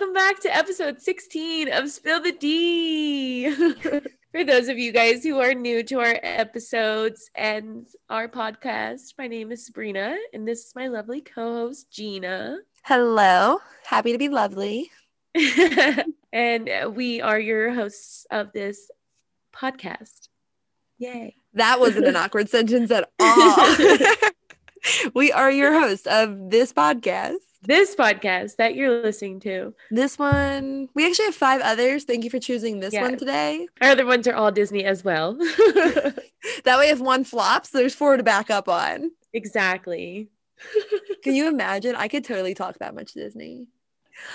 welcome back to episode 16 of Spill the D. For those of you guys who are new to our episodes and our podcast, my name is Sabrina, and this is my lovely co host, Gina. Hello. Happy to be lovely. and we are your hosts of this podcast. Yay. That wasn't an awkward sentence at all. we are your host of this podcast. This podcast that you're listening to. This one, we actually have five others. Thank you for choosing this one today. Our other ones are all Disney as well. that way, if one flops, there's four to back up on. Exactly. Can you imagine? I could totally talk that much Disney.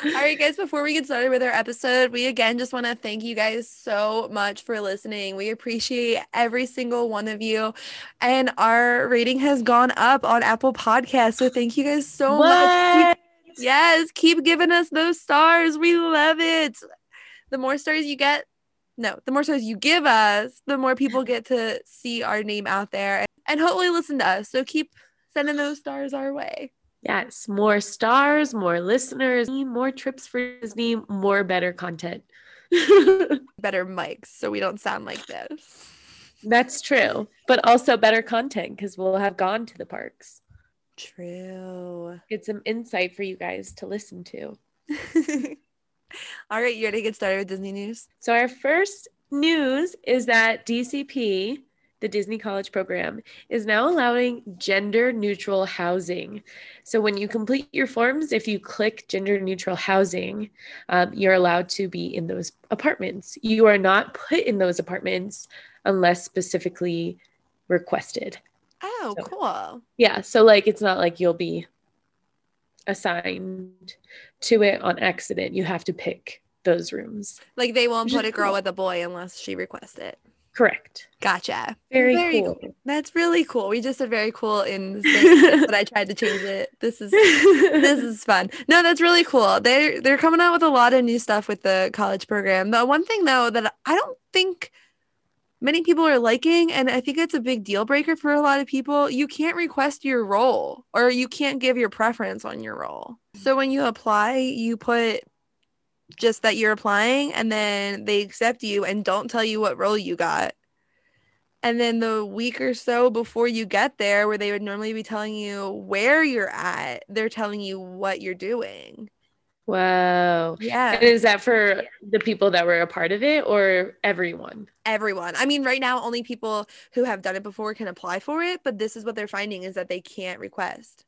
All right, guys, before we get started with our episode, we again just want to thank you guys so much for listening. We appreciate every single one of you. And our rating has gone up on Apple Podcasts. So thank you guys so what? much. Yes, keep giving us those stars. We love it. The more stars you get, no, the more stars you give us, the more people get to see our name out there and hopefully listen to us. So keep sending those stars our way. Yes, more stars, more listeners, more trips for Disney, more better content. better mics so we don't sound like this. That's true. But also better content because we'll have gone to the parks. True. Get some insight for you guys to listen to. All right, you ready to get started with Disney news? So, our first news is that DCP the Disney College program, is now allowing gender neutral housing. So when you complete your forms, if you click gender neutral housing, um, you're allowed to be in those apartments. You are not put in those apartments unless specifically requested. Oh, so, cool. Yeah. So, like, it's not like you'll be assigned to it on accident. You have to pick those rooms. Like, they won't put a girl with a boy unless she requests it. Correct. Gotcha. Very, very cool. cool. That's really cool. We just said very cool in this but I tried to change it. This is this is fun. No, that's really cool. They're they're coming out with a lot of new stuff with the college program. The one thing though that I don't think many people are liking, and I think it's a big deal breaker for a lot of people, you can't request your role or you can't give your preference on your role. So when you apply, you put just that you're applying and then they accept you and don't tell you what role you got. And then the week or so before you get there, where they would normally be telling you where you're at, they're telling you what you're doing. Wow. Yeah. And is that for the people that were a part of it or everyone? Everyone. I mean, right now, only people who have done it before can apply for it, but this is what they're finding is that they can't request.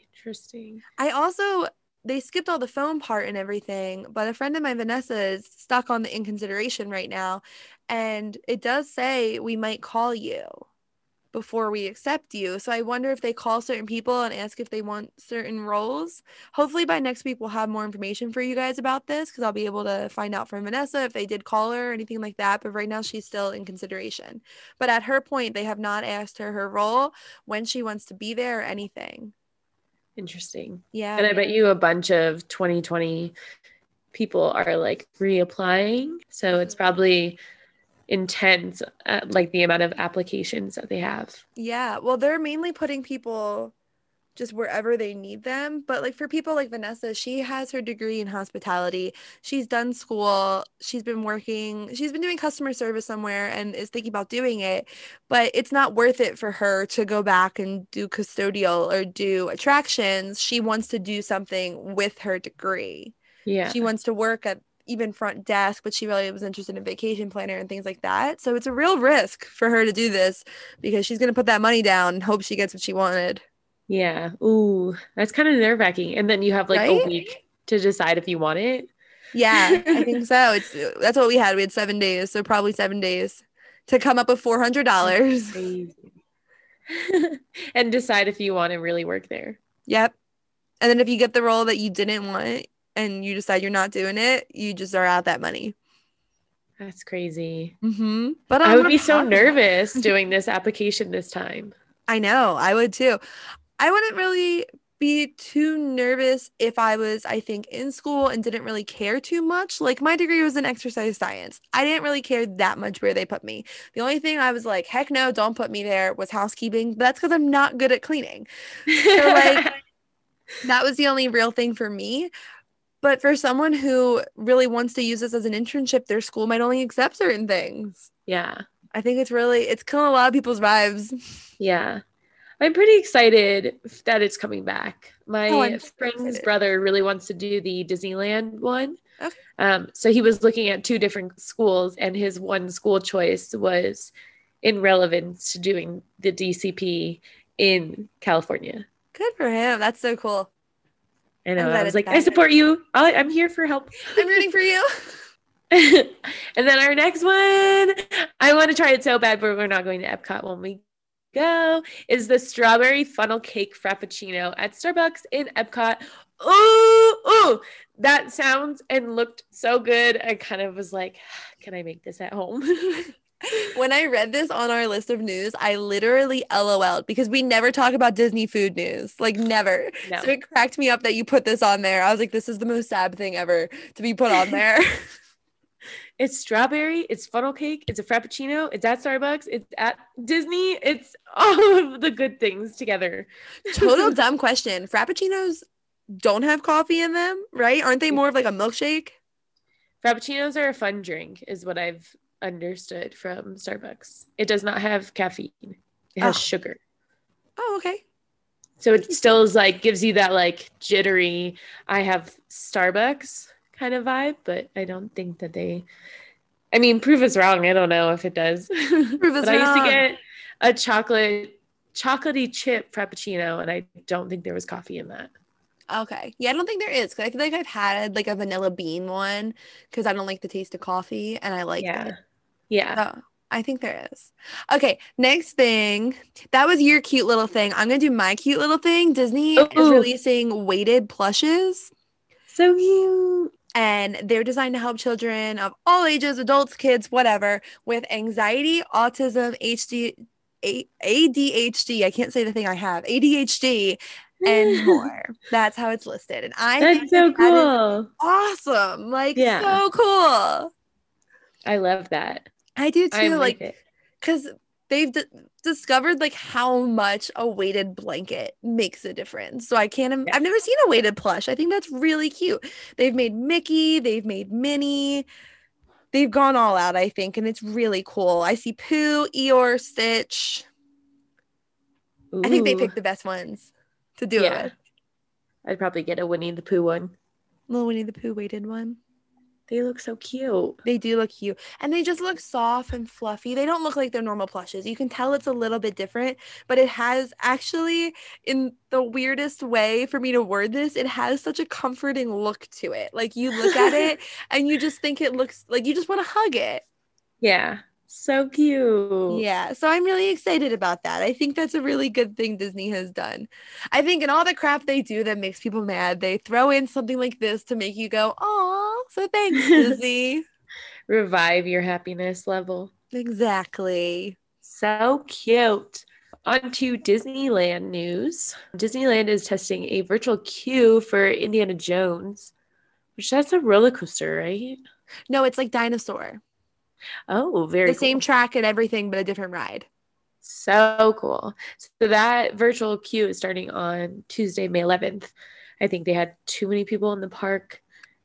Interesting. I also they skipped all the phone part and everything, but a friend of mine, Vanessa, is stuck on the in consideration right now. And it does say we might call you before we accept you. So I wonder if they call certain people and ask if they want certain roles. Hopefully by next week we'll have more information for you guys about this because I'll be able to find out from Vanessa if they did call her or anything like that. But right now she's still in consideration. But at her point, they have not asked her her role, when she wants to be there, or anything. Interesting. Yeah. And I bet you a bunch of 2020 people are like reapplying. So it's mm-hmm. probably intense, uh, like the amount of applications that they have. Yeah. Well, they're mainly putting people just wherever they need them. But like for people like Vanessa, she has her degree in hospitality. She's done school. She's been working, she's been doing customer service somewhere and is thinking about doing it. But it's not worth it for her to go back and do custodial or do attractions. She wants to do something with her degree. Yeah. She wants to work at even front desk, but she really was interested in vacation planner and things like that. So it's a real risk for her to do this because she's going to put that money down and hope she gets what she wanted. Yeah. Ooh, that's kind of nerve wracking. And then you have like right? a week to decide if you want it. Yeah, I think so. It's that's what we had. We had seven days, so probably seven days to come up with four hundred dollars. and decide if you want to really work there. Yep. And then if you get the role that you didn't want and you decide you're not doing it, you just are out that money. That's crazy. Mm-hmm. But I'm i would be so nervous doing this application this time. I know. I would too. I wouldn't really be too nervous if I was, I think, in school and didn't really care too much. Like my degree was in exercise science. I didn't really care that much where they put me. The only thing I was like, heck no, don't put me there was housekeeping. But that's because I'm not good at cleaning. So like that was the only real thing for me. But for someone who really wants to use this as an internship, their school might only accept certain things. Yeah. I think it's really it's killing a lot of people's vibes. Yeah. I'm pretty excited that it's coming back. My Oh, friend's excited. brother really wants to do the Disneyland one. Okay. Um, so he was looking at two different schools, and his one school choice was in relevance to doing the DCP in California. Good for him. That's so cool. I know. I was like, I support you. I, I'm here for help. I'm rooting for you. and then our next one, I want to try it so bad, but we're not going to Epcot when we go, is the strawberry funnel cake frappuccino at Starbucks in Epcot. Ooh, ooh, that sounds and looked so good. I kind of was like, ah, can I make this at home? When I read this on our list of news, I literally LOL'd because we never talk about Disney food news. Like never. no. So it cracked me up that you put this on there. I was like, this is the most sad thing ever to be put on there. It's strawberry, it's funnel cake, it's a frappuccino, it's at Starbucks, it's at Disney, it's all of the good things together. Total dumb question. Frappuccinos don't have coffee in them, right? Aren't they more of like a milkshake? Frappuccinos are a fun drink, is what I've understood from Starbucks. It does not have caffeine. It has Oh. sugar. Oh, okay. So it still is like gives you that like jittery, I have Starbucks kind of vibe, but I don't think that they I mean, prove us wrong. I don't know if it does. Prove us but I used to get a chocolate chocolatey chip frappuccino and I don't think there was coffee in that. Okay. Yeah, I don't think there is because I feel like I've had like a vanilla bean one because I don't like the taste of coffee and I like yeah. it. Yeah. Oh, I think there is. Okay, next thing. That was your cute little thing. I'm gonna do my cute little thing. Disney is releasing weighted plushes, So cute. and they're designed to help children of all ages, adults, kids, whatever, with anxiety, autism, HD, A- ADHD. I can't say the thing I have. ADHD and more. That's how it's listed, and I think That's so that that is cool. awesome. Like Yeah. so cool. I love that. I do I too. like Like because they've d- discovered like how much a weighted blanket makes a difference. So I can't. im- Yeah. I've never seen a weighted plush. I think that's really cute. They've made Mickey. They've made Minnie. They've gone all out. I think, and it's really cool. I see Pooh, Eeyore, Stitch. I think they Ooh. picked the best ones to do it Yeah. with. I'd probably get a Winnie the Pooh one. A little Winnie the Pooh weighted one. They look so cute. They do look cute. And they just look soft and fluffy. They don't look like their normal plushes. You can tell it's a little bit different, but it has actually, in the weirdest way for me to word this, it has such a comforting look to it. Like you look at it and you just think it looks like you just want to hug it. Yeah. So cute. Yeah. So I'm really excited about that. I think that's a really good thing Disney has done. I think in all the crap they do that makes people mad, they throw in something like this to make you go, oh, so thanks, Disney. Revive your happiness level. exactly. So cute. On to Disneyland news. Disneyland is testing a virtual queue for Indiana Jones, which that's a roller coaster, right? No, it's like dinosaur. Oh, very the same track and everything, but a different ride. So cool. So that virtual queue is starting on Tuesday, May 11th. I think they had too many people in the park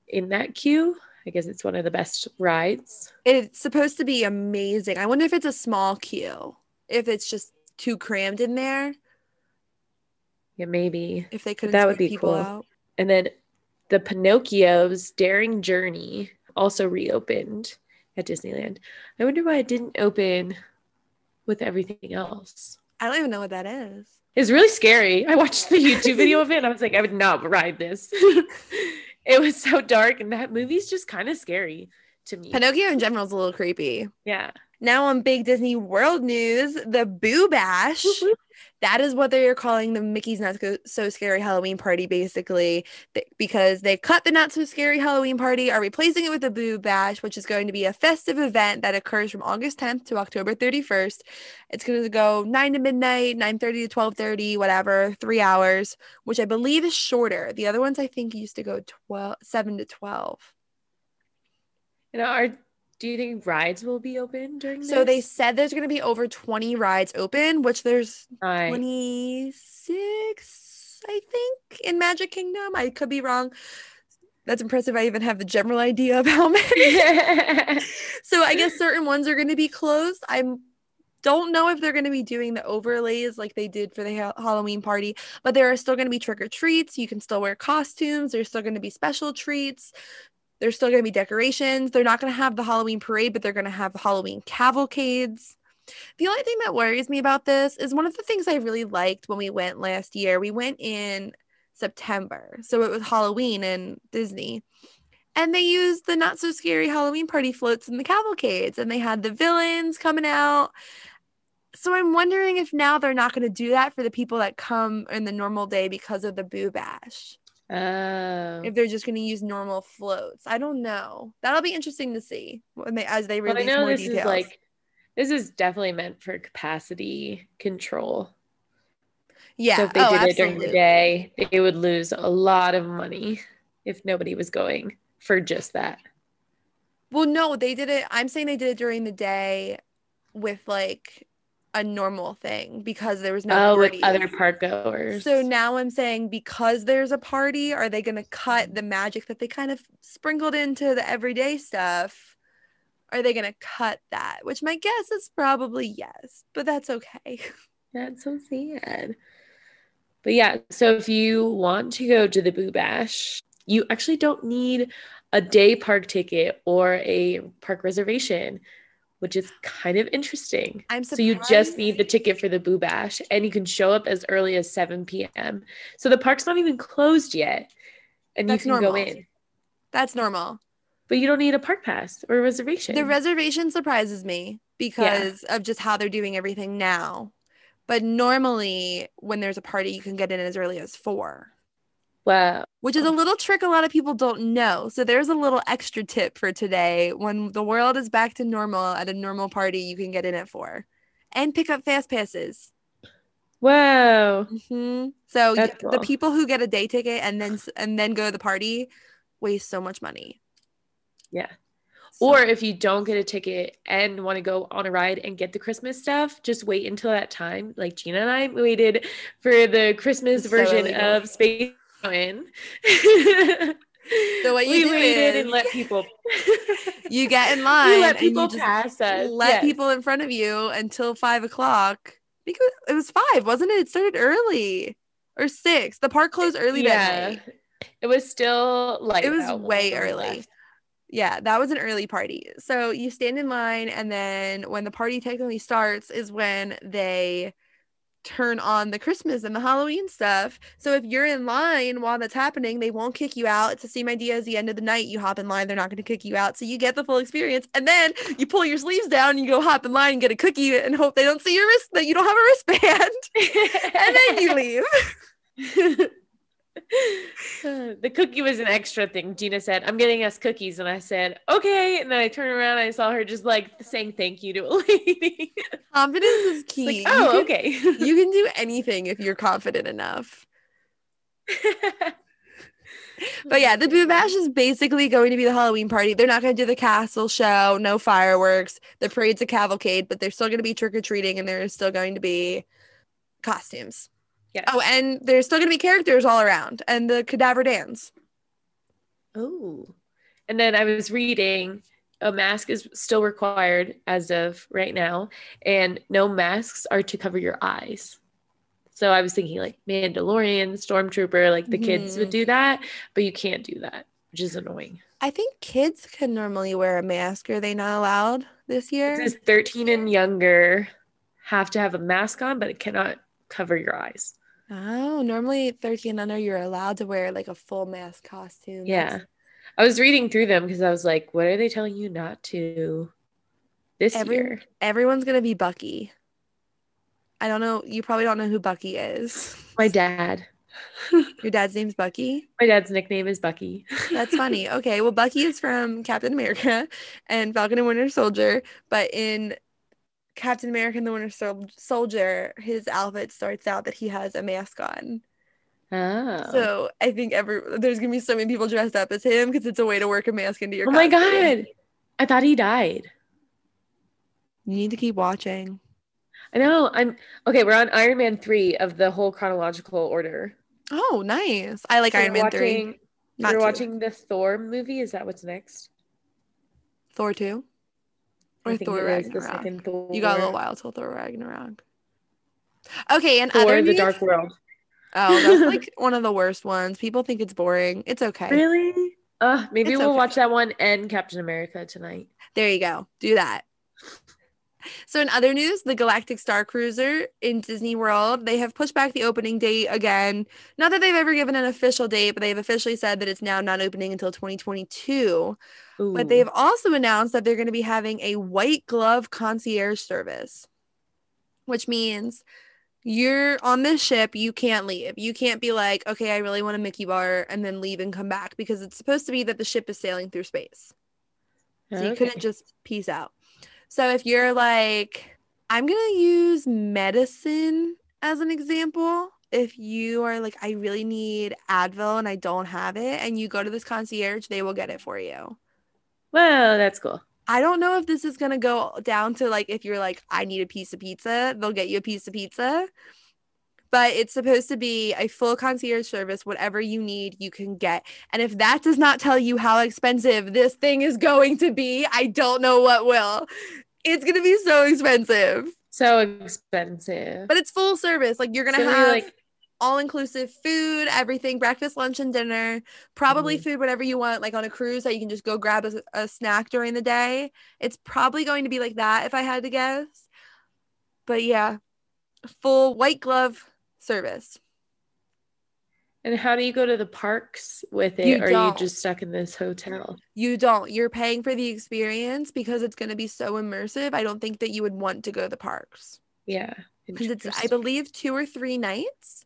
in that queue. I guess it's one of the best rides. It's supposed to be amazing. I wonder if it's a small queue, if it's just too crammed in there, Yeah, maybe. if they couldn't That would be cool. out. And then the Pinocchio's Daring Journey also reopened at Disneyland. I wonder why it didn't open with everything else. I don't even know what that is. It's really scary. I watched the YouTube video of it and I was like, I would not ride this. it was so dark and that movie's just kind of scary to me. Pinocchio in general is a little creepy. yeah. Now on big Disney World news, the Boo Bash. That is what they are calling the Mickey's Not So- Scary Halloween Party, basically, because they cut the Not So Scary Halloween Party, are replacing it with the Boo Bash, which is going to be a festive event that occurs from August 10th to October 31st. It's going to go 9 to midnight, 9.30 to 12.30, whatever, three hours, which I believe is shorter. The other ones I think used to go 12, 7 to 12. You know, are do you think rides will be open during this? So they said there's going to be over 20 rides open, which there's Right. 26 i think in magic kingdom i could be wrong That's impressive. I even have the general idea of how many. so I guess certain ones are going to be closed. I don't know if they're going to be doing the overlays like they did for the ha- Halloween party, but there are still going to be trick or treats. You can still wear costumes. There's still going to be special treats. There's still going to be decorations. They're not going to have the Halloween parade, but they're going to have Halloween cavalcades. The only thing that worries me about this is one of the things I really liked when we went last year. We went in September. So it was Halloween in Disney. And they used the not so scary Halloween party floats in the cavalcades and they had the villains coming out. So I'm wondering if now they're not going to do that for the people that come in the normal day because of the Boo Bash. Oh. If they're just going to use normal floats. I don't know. That'll be interesting to see when they as they release well, I know more this details. is like this is definitely meant for capacity control. yeah. So if they oh, did it during the day, they would lose a lot of money if nobody was going for just that. Well, no, they did it. I'm saying they did it during the day with like a normal thing because there was no oh, with other park goers. So now I'm saying because there's a party, are they going to cut the magic that they kind of sprinkled into the everyday stuff? Are they going to cut that? Which my guess is probably yes, but that's okay. That's so sad. But yeah, so if you want to go to the Boo Bash, you actually don't need a day park ticket or a park reservation, which is kind of interesting. I'm So you just need the ticket for the Boo Bash, and you can show up as early as 7 p.m. So the park's not even closed yet, and That's you can go in, That's normal. but you don't need a park pass or a reservation. The reservation surprises me because of just how they're doing everything now. But normally, when there's a party, you can get in as early as four. Wow. which is a little trick a lot of people don't know. So there's a little extra tip for today. When the world is back to normal at a normal party, you can get in at four and pick up fast passes. Wow. hmm So y- the people who get a day ticket and then and then go to the party waste so much money. Yeah. So- Or if you don't get a ticket and want to go on a ride and get the Christmas stuff, just wait until that time. Like Gina and I waited for the Christmas It's version of Space Mountain. So what you we do waited is- and let people you get in line we let people pass us. let Yes. people in front of you until five o'clock. Because it was five, wasn't it? It started early or six. The park closed early that night. It was still like It was way early. Yeah, that was an early party. So you stand in line, and then when the party technically starts, is when they turn on the Christmas and the Halloween stuff. So if you're in line while that's happening, they won't kick you out. It's the same idea as the end of the night. You hop in line, they're not going to kick you out. So you get the full experience. And then you pull your sleeves down, and you go hop in line and get a cookie and hope they don't see your wrist, that you don't have a wristband. and then you leave. the cookie was an extra thing. Gina said, I'm getting us cookies. And I said, okay. And then I turned around and I saw her just like saying thank you to a lady. Confidence is key. like, You oh, can- okay. you can do anything if you're confident enough. But yeah, the Boo Bash is basically going to be the Halloween party. They're not going to do the castle show, no fireworks. The parade's a cavalcade, but they're still going to be trick or treating and there's still going to be costumes. Yes. Oh, and there's still going to be characters all around and the Cadaver Dans. Oh. And then I was reading a mask is still required as of right now, and no masks are to cover your eyes. So I was thinking like Mandalorian, Stormtrooper, like the kids would Mhm. do that, but you can't do that, which is annoying. I think kids can normally wear a mask. Are they not allowed this It year? says 13 and younger have to have a mask on, but it cannot cover your eyes. Oh, normally 13 and under, you're allowed to wear like a full mask costume. Yeah. That's- I was reading through them because I was like, what are they telling you not to this Every- year? Everyone's going to be Bucky. I don't know. You probably don't know who Bucky is. My dad. Your dad's name's Bucky. My dad's nickname is Bucky. That's funny. Okay, well, Bucky is from Captain America and Falcon and Winter Soldier, but in Captain America and the Winter Sol- Soldier, his outfit starts out that he has a mask on. Oh. So I think every there's gonna be so many people dressed up as him because it's a way to work a mask into your. oh my costume. god. I thought he died. You need to keep watching. I know. I'm okay. We're on Iron Man 3 of the whole chronological order. Oh, nice. I like So Iron we're Man three. watching Not You're two. watching the Thor movie. Is that what's next? Thor two or Thor it is the Ragnarok. Thor. You got a little while till Thor Ragnarok. Okay, and Thor: other The news- Dark World. Oh, that's like one of the worst ones. People think it's boring. It's okay. Really? Uh, maybe It's we'll okay. watch that one and Captain America tonight. There you go. Do that. So in other news, the Galactic Star Cruiser in Disney World, they have pushed back the opening date again. Not that they've ever given an official date, but they've officially said that it's now not opening until 2022. But they've also announced that they're going to be having a white glove concierge service, which means you're on this ship, you can't leave. You can't be like, okay, I really want a Mickey bar and then leave and come back because it's supposed to be that the ship is sailing through space. So you couldn't just peace out. So if you're like, I'm going to use medicine as an example. If you are like, I really need Advil and I don't have it, and you go to this concierge, they will get it for you. Well, that's cool. I don't know if this is going to go down to like, if you're like, I need a piece of pizza, they'll get you a piece of pizza. But it's supposed to be a full concierge service. Whatever you need, you can get. And if that does not tell you how expensive this thing is going to be, I don't know what will. It's going to be so expensive, So expensive. but it's full service. Like you're going to So have like all inclusive food, everything, breakfast, lunch, and dinner. Probably Mhm. food, whatever you want, like on a cruise that you can just go grab a, a snack during the day. It's probably going to be like that if I had to guess. But yeah, full white glove service. And how do you go to the parks with it? You or are you just stuck in this hotel? You don't. You're paying for the experience because it's going to be so immersive. I don't think that you would want to go to the parks. Yeah. Because it's I believe two or three nights,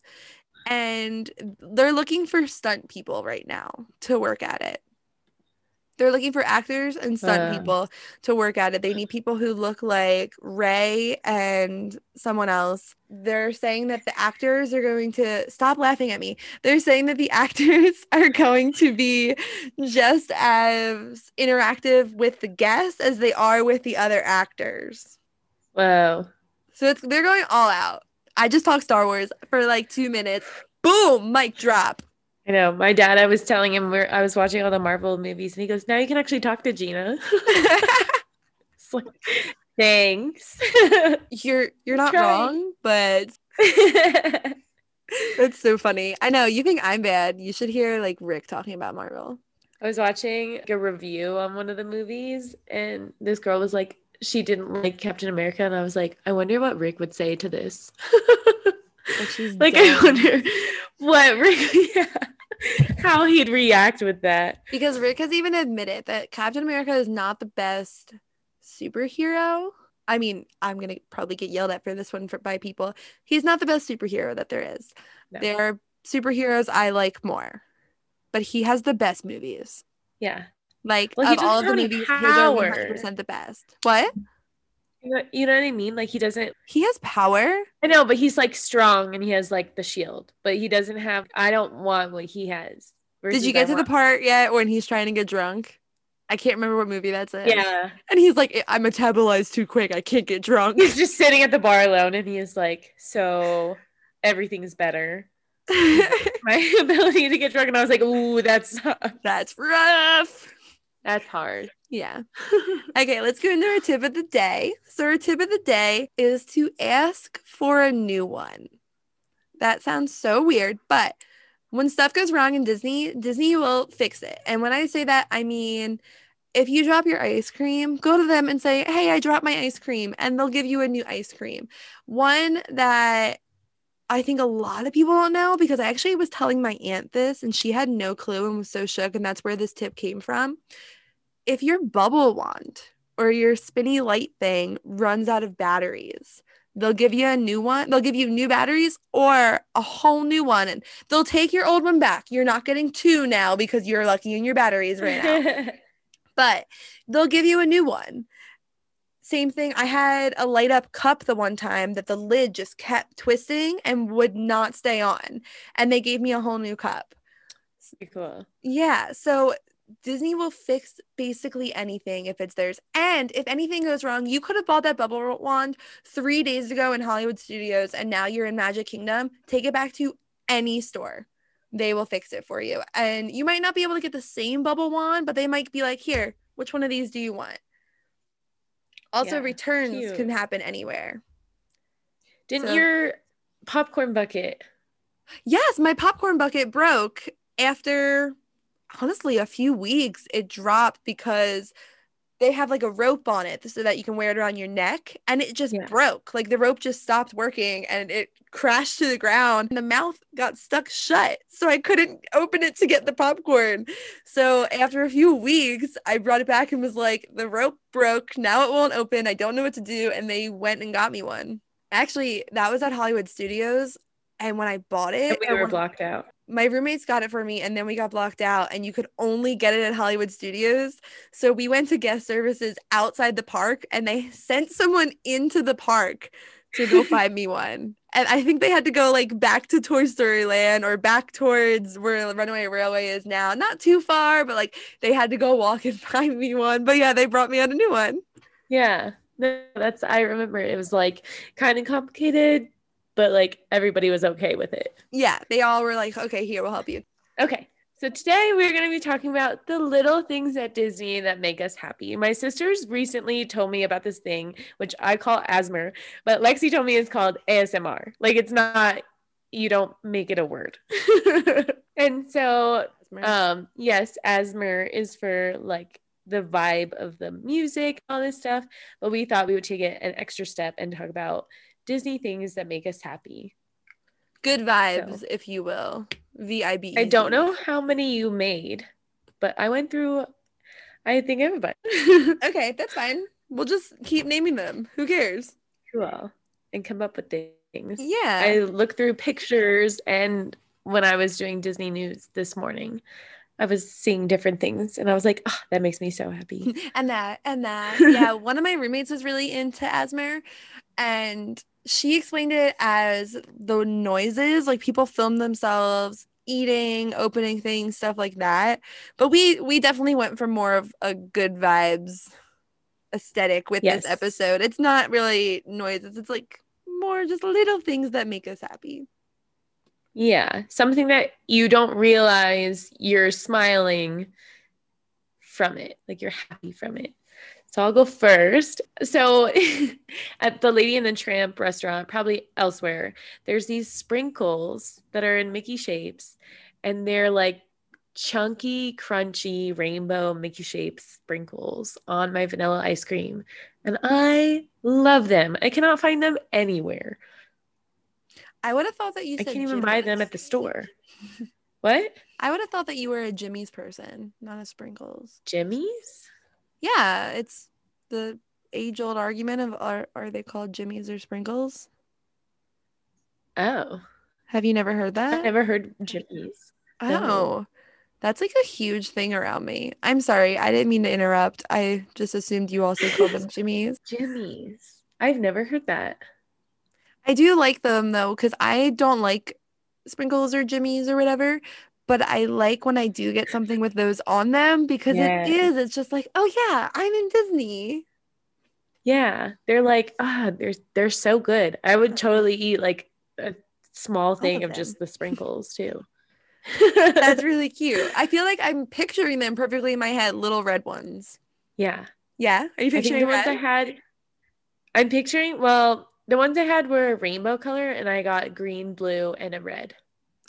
and they're looking for stunt people right now to work at it. They're looking for actors and stunt Wow. people to work at it. They need people who look like Rey and someone else. They're saying that the actors are going to stop laughing at me. They're saying that the actors are going to be just as interactive with the guests as they are with the other actors. Wow. So it's they're going all out. I just talked Star Wars for like two minutes. Boom, mic drop. I know. My dad, I was telling him where I was watching all the Marvel movies, and he goes, Now you can actually talk to Gina. It's like, Thanks. you're you're not wrong, but it's so funny. I know you think I'm bad. You should hear like Rick talking about Marvel. I was watching a review on one of the movies, and this girl was like, she didn't like Captain America, and I was like, I wonder what Rick would say to this. Like I wonder what Rick, yeah, how he'd react with that. because Rick has even admitted that Captain America is not the best superhero. I mean, I'm gonna probably get yelled at for this one for, by people. He's not the best superhero that there is. No. There are superheroes I like more, but he has the best movies. Yeah. Like Well, of all of the movies, any his are 100% the best. What? You know, you know what I mean? Like, he doesn't, He has power. I know, but he's like strong and he has like the shield, but he doesn't have, I don't want what he has. Did you get I to the part yet when he's trying to get drunk? I can't remember what movie that's in. Yeah. And he's like, I metabolize too quick. I can't get drunk. He's just sitting at the bar alone and he is like, so everything's better. My ability to get drunk. And I was like, ooh, that's, that's rough. That's hard. Yeah. Okay, let's go into our tip of the day. So, our tip of the day is to ask for a new one. That sounds so weird, but when stuff goes wrong in Disney, Disney will fix it. And when I say that, I mean, if you drop your ice cream, go to them and say, Hey, I dropped my ice cream, and they'll give you a new ice cream. One that I think a lot of people don't know because I actually was telling my aunt this and she had no clue and was so shook. And that's where this tip came from. If your bubble wand or your spinny light thing runs out of batteries, they'll give you a new one. They'll give you new batteries or a whole new one and they'll take your old one back. You're not getting two now because you're lucky and your batteries ran out but they'll give you a new one. Same thing. I had a light up cup the one time that the lid just kept twisting and would not stay on. And they gave me a whole new cup. Pretty cool. Yeah. So Disney will fix basically anything if it's theirs. And if anything goes wrong, you could have bought that bubble wand three days ago in Hollywood Studios and now you're in Magic Kingdom. Take it back to any store. they will fix it for you. And you might not be able to get the same bubble wand, but they might be like, here, which one of these do you want? Also, Yeah, returns cute. can happen anywhere. Didn't So- your popcorn bucket? Yes, my popcorn bucket broke after honestly a few weeks. It dropped because they have like a rope on it so that you can wear it around your neck and it just Yeah. broke. Like the rope just stopped working and it crashed to the ground and the mouth got stuck shut. So I couldn't open it to get the popcorn. So after a few weeks, I brought it back and was like, the rope broke. Now it won't open. I don't know what to do. And they went and got me one. Actually, that was at Hollywood Studios. And when I bought it, And we were blocked out. My roommates got it for me and then we got blocked out and you could only get it at Hollywood Studios. So we went to guest services outside the park and they sent someone into the park to go find me one. And I think they had to go like back to Toy Story Land or back towards where Runaway Railway is now. Not too far, but like they had to go walk and find me one. But yeah, they brought me out a new one. Yeah. No, that's I remember it was like kind of complicated, but like everybody was okay with it. Yeah, they all were like, okay, here, we'll help you. Okay. So today we're going to be talking about the little things at Disney that make us happy. My sisters recently told me about this thing, which I call ASMR, but Lexi told me it's called ASMR. Like it's not, you don't make it a word. and so, um, yes, ASMR is for like the vibe of the music, all this stuff, but we thought we would take it an extra step and talk about Disney things that make us happy. Good vibes, if you will. V I B. I don't know how many you made, but I went through, I think everybody. Okay, that's fine. We'll just keep naming them. Who cares? cool. And come up with things. Yeah. I looked through pictures and when I was doing Disney news this morning, I was seeing different things and I was like, oh, that makes me so happy. and that and that. Yeah, one of my roommates was really into Asmer and she explained it as the noises, like people film themselves eating, opening things, stuff like that. But we we definitely went for more of a good vibes aesthetic with Yes. this episode. It's not really noises. It's like more just little things that make us happy. Yeah, something that you don't realize you're smiling from it, like you're happy from it. So I'll go first. So at the Lady and the Tramp restaurant, probably elsewhere, there's these sprinkles that are in Mickey shapes, and they're like chunky, crunchy rainbow Mickey shaped sprinkles on my vanilla ice cream. And I love them. I cannot find them anywhere. I would have thought that you I can't even buy them at the store. What? I would have thought that you were a Jimmy's person, not a Sprinkles. Jimmy's? Yeah, it's the age old argument of are are they called jimmies or Sprinkles? Oh, Have you never heard that? I've never heard jimmies. oh, no. that's like a huge thing around me. I'm sorry, I didn't mean to interrupt. I just assumed you also called them jimmies. Jimmies. I've never heard that. I do like them though, because I don't like Sprinkles or jimmies or whatever. But I like when I do get something with those on them because it is. It's just like, oh yeah, I'm in Disney. Yeah, they're like ah, they're they're so good. I would totally eat like a small thing of of just the sprinkles too. That's really cute. I feel like I'm picturing them perfectly in my head, little red ones. yeah. Yeah. Are you picturing the ones I had. I'm picturing. Well, the ones I had were a rainbow color, and I got green, blue, and a red.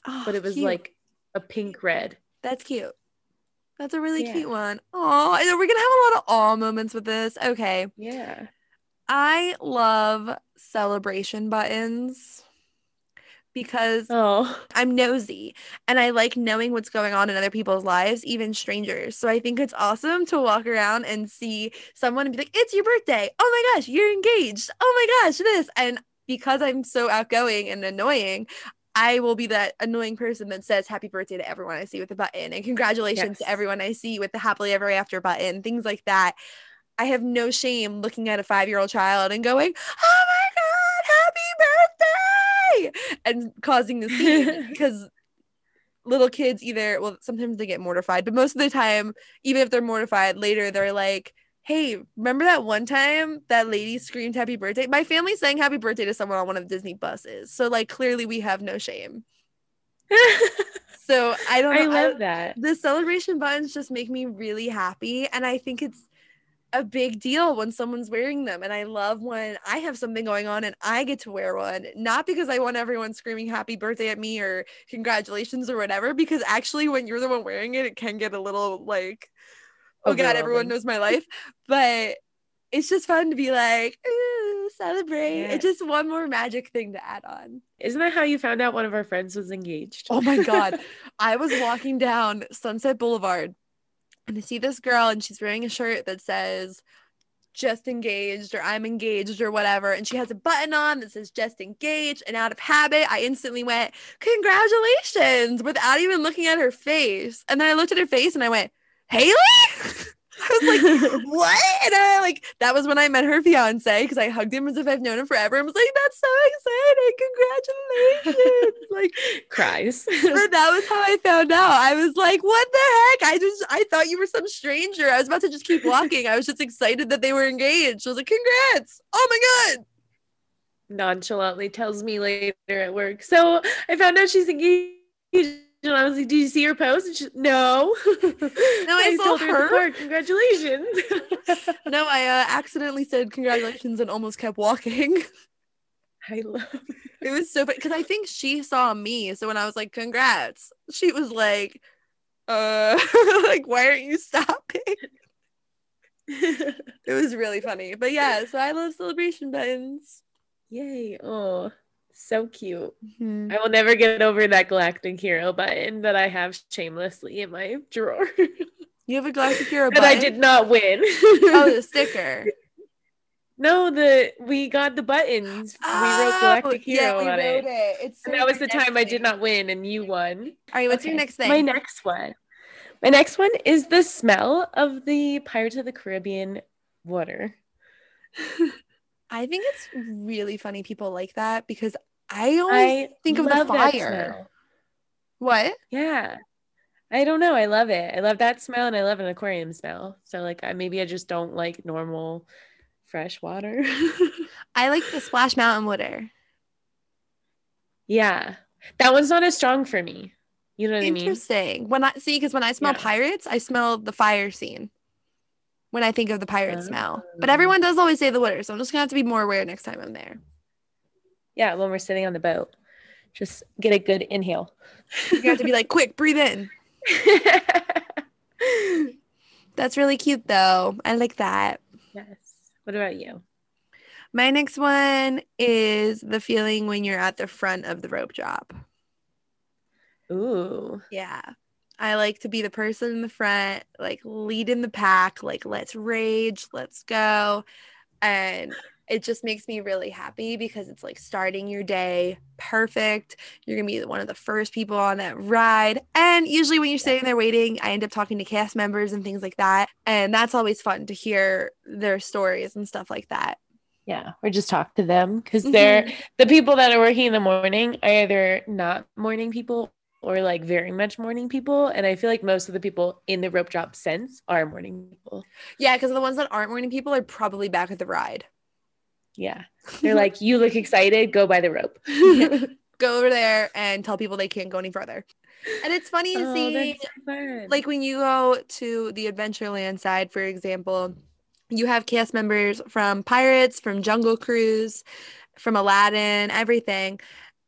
Oh, But it was cute. like a pink red. that's cute. That's a really Yeah. cute one. Oh, we're gonna have a lot of awe moments with this. Okay. Yeah. I love celebration buttons because Oh. I'm nosy and I like knowing what's going on in other people's lives, even strangers. So I think it's awesome to walk around and see someone and be like, it's your birthday. Oh my gosh, you're engaged. Oh my gosh, this. And because I'm so outgoing and annoying, I will be that annoying person that says happy birthday to everyone I see with the button and congratulations to everyone I see with the happily ever after button, things like that. I have no shame looking at a five year old child and going, oh my God, happy birthday! And causing the scene because little kids either, well, sometimes they get mortified, but most of the time, even if they're mortified later, they're like, hey, remember that one time that lady screamed happy birthday? My family sang happy birthday to someone on one of the Disney buses. So, like, clearly we have no shame. So I don't know. I love that. the celebration buttons just make me really happy and i think it's a big deal when someone's wearing them and i love when i have something going on and i get to wear one not because i want everyone screaming happy birthday at me or congratulations or whatever because actually when you're the one wearing it it can get a little like oh god everyone knows my life but it's just fun to be like Ooh, celebrate Yes. it's just one more magic thing to add on Isn't that how you found out one of our friends was engaged? Oh my God. I was walking down Sunset Boulevard and I see this girl and she's wearing a shirt that says just engaged or I'm engaged or whatever. And she has a button on that says just engaged. And out of habit, I instantly went, Congratulations, without even looking at her face. And then I looked at her face and I went, Haley? I was like, what? And I like that was when I met her fiance because I hugged him as if I've known him forever. I was like, that's so exciting. Congratulations. like Cries. but that was how I found out. I was like, what the heck? I just I thought you were some stranger. I was about to just keep walking. I was just excited that they were engaged. I was like, congrats. Oh my god. Nonchalantly tells me later at work. So I found out she's engaged. And I was like, Did you see her post? And she, no. No, I saw told her. Her. Congratulations. No, I uh, accidentally said congratulations and almost kept walking. I love it. It was so funny because I think she saw me. So when I was like, congrats, she was like, uh, like, why aren't you stopping? It was really funny. But yeah, so I love celebration buttons. Yay. Oh, so cute. Mhm. I will never get over that Galactic Hero button that I have shamelessly in my drawer. You have a Galactic Hero button? I did not win. Oh, the sticker. no, the we got the buttons. we wrote Galactic Oh, yeah, Hero we on wrote it. it. It's And that was the time I did not win and you won. All right, what's your next thing? My next one. My next one is the smell of the Pirates of the Caribbean water. I think it's really funny people like that because I always I think of the fire. what? Yeah. I don't know. I love it. I love that smell and I love an aquarium smell. So like I maybe I just don't like normal fresh water. I like the Splash Mountain water. yeah. That one's not as strong for me. You know what I mean? Interesting. When I see, because when I smell Yeah. pirates, I smell the fire scene. When I think of the pirate oh. smell, but Oh. everyone does always say the water, so I'm just gonna have to be more aware next time I'm there. Yeah, when we're sitting on the boat. Just get a good inhale. You have to be like, quick, breathe in. That's really cute, though. I like that. yes. What about you? My next one is the feeling when you're at the front of the rope drop. Ooh. Yeah. I like to be the person in the front, like lead in the pack, like let's rage, let's go. And it just makes me really happy because it's like starting your day perfect. You're going to be one of the first people on that ride. And usually when you're sitting there waiting, I end up talking to cast members and things like that. And that's always fun to hear their stories and stuff like that. Yeah. Or just talk to them because they're mm-hmm. the people that are working in the morning are either not morning people or like very much morning people. And I feel like most of the people in the rope drop sense are morning people. Yeah, because the ones that aren't morning people are probably back at the ride. Yeah. They're like, you look excited, go by the rope. Yeah. Go over there and tell people they can't go any further. And it's funny to Oh, see so like when you go to the Adventureland side, for example, you have cast members from Pirates, from Jungle Cruise, from Aladdin, everything.